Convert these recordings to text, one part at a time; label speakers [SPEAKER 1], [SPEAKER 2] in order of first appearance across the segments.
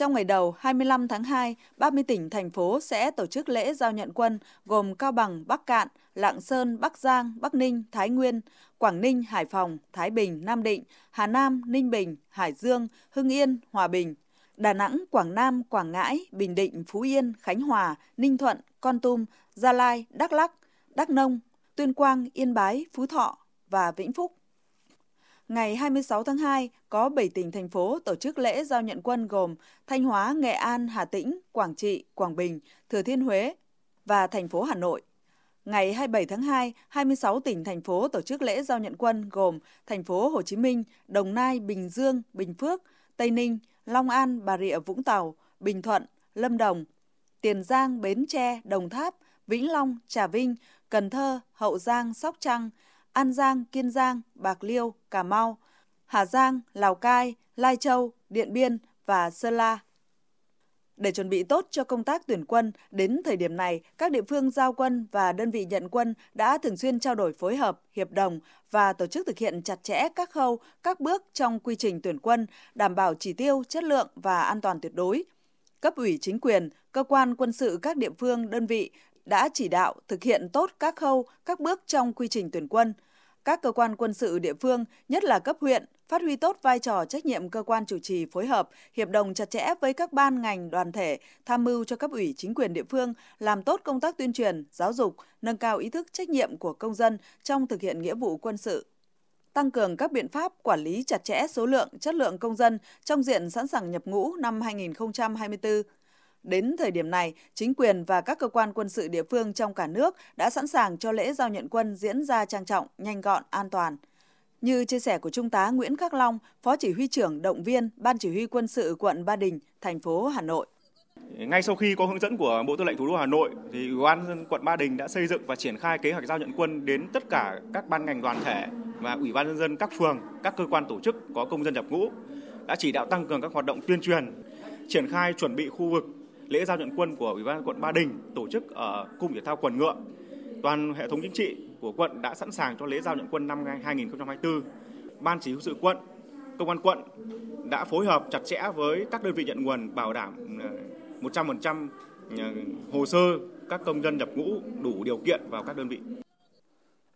[SPEAKER 1] Trong ngày đầu 25 tháng 2, 30 tỉnh, thành phố sẽ tổ chức lễ giao nhận quân gồm Cao Bằng, Bắc Cạn, Lạng Sơn, Bắc Giang, Bắc Ninh, Thái Nguyên, Quảng Ninh, Hải Phòng, Thái Bình, Nam Định, Hà Nam, Ninh Bình, Hải Dương, Hưng Yên, Hòa Bình, Đà Nẵng, Quảng Nam, Quảng Ngãi, Bình Định, Phú Yên, Khánh Hòa, Ninh Thuận, Con Tum, Gia Lai, Đắk Lắc, Đắk Nông, Tuyên Quang, Yên Bái, Phú Thọ và Vĩnh Phúc. Ngày 26 tháng 2, có 7 tỉnh thành phố tổ chức lễ giao nhận quân gồm Thanh Hóa, Nghệ An, Hà Tĩnh, Quảng Trị, Quảng Bình, Thừa Thiên Huế và thành phố Hà Nội. Ngày 27 tháng 2, 26 tỉnh thành phố tổ chức lễ giao nhận quân gồm thành phố Hồ Chí Minh, Đồng Nai, Bình Dương, Bình Phước, Tây Ninh, Long An, Bà Rịa Vũng Tàu, Bình Thuận, Lâm Đồng, Tiền Giang, Bến Tre, Đồng Tháp, Vĩnh Long, Trà Vinh, Cần Thơ, Hậu Giang, Sóc Trăng, An Giang, Kiên Giang, Bạc Liêu, Cà Mau, Hà Giang, Lào Cai, Lai Châu, Điện Biên và Sơn La. Để chuẩn bị tốt cho công tác tuyển quân, đến thời điểm này, các địa phương giao quân và đơn vị nhận quân đã thường xuyên trao đổi phối hợp, hiệp đồng và tổ chức thực hiện chặt chẽ các khâu, các bước trong quy trình tuyển quân, đảm bảo chỉ tiêu, chất lượng và an toàn tuyệt đối. Cấp ủy chính quyền, cơ quan quân sự các địa phương, đơn vị đã chỉ đạo thực hiện tốt các khâu, các bước trong quy trình tuyển quân. Các cơ quan quân sự địa phương, nhất là cấp huyện, phát huy tốt vai trò trách nhiệm cơ quan chủ trì phối hợp, hiệp đồng chặt chẽ với các ban ngành đoàn thể, tham mưu cho cấp ủy chính quyền địa phương làm tốt công tác tuyên truyền, giáo dục, nâng cao ý thức trách nhiệm của công dân trong thực hiện nghĩa vụ quân sự tăng cường các biện pháp quản lý chặt chẽ số lượng, chất lượng công dân trong diện sẵn sàng nhập ngũ năm 2024. Đến thời điểm này, chính quyền và các cơ quan quân sự địa phương trong cả nước đã sẵn sàng cho lễ giao nhận quân diễn ra trang trọng, nhanh gọn, an toàn. Như chia sẻ của Trung tá Nguyễn Khắc Long, Phó Chỉ huy trưởng động viên Ban Chỉ huy quân sự quận Ba Đình, thành phố Hà Nội.
[SPEAKER 2] Ngay sau khi có hướng dẫn của Bộ Tư lệnh Thủ đô Hà Nội, thì Ủy ban dân quận Ba Đình đã xây dựng và triển khai kế hoạch giao nhận quân đến tất cả các ban ngành đoàn thể và Ủy ban nhân dân các phường, các cơ quan tổ chức có công dân nhập ngũ đã chỉ đạo tăng cường các hoạt động tuyên truyền, triển khai chuẩn bị khu vực lễ giao nhận quân của Ủy ban quận Ba Đình tổ chức ở cung thể thao quần ngựa. Toàn hệ thống chính trị của quận đã sẵn sàng cho lễ giao nhận quân năm 2024. Ban chỉ huy sự quận, công an quận đã phối hợp chặt chẽ với các đơn vị nhận nguồn bảo đảm ờ, 100% ờ, hồ sơ các công dân nhập ngũ đủ điều kiện vào các đơn vị.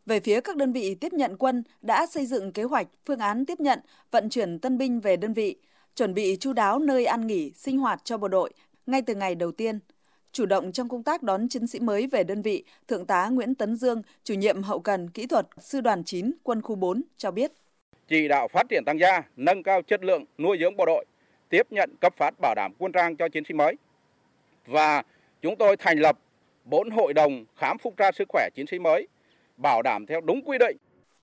[SPEAKER 1] Về phía các đơn vị tiếp nhận quân đã xây dựng kế hoạch, phương án tiếp nhận, vận chuyển tân binh về đơn vị, chuẩn bị chu đáo nơi ăn nghỉ, sinh hoạt cho bộ đội ngay từ ngày đầu tiên. Chủ động trong công tác đón chiến sĩ mới về đơn vị, Thượng tá Nguyễn Tấn Dương, chủ nhiệm hậu cần kỹ thuật Sư đoàn 9, quân khu 4 cho biết.
[SPEAKER 3] Chỉ đạo phát triển tăng gia, nâng cao chất lượng nuôi dưỡng bộ đội, tiếp nhận cấp phát bảo đảm quân trang cho chiến sĩ mới. Và chúng tôi thành lập bốn hội đồng khám phục tra sức khỏe chiến sĩ mới, bảo đảm theo đúng quy định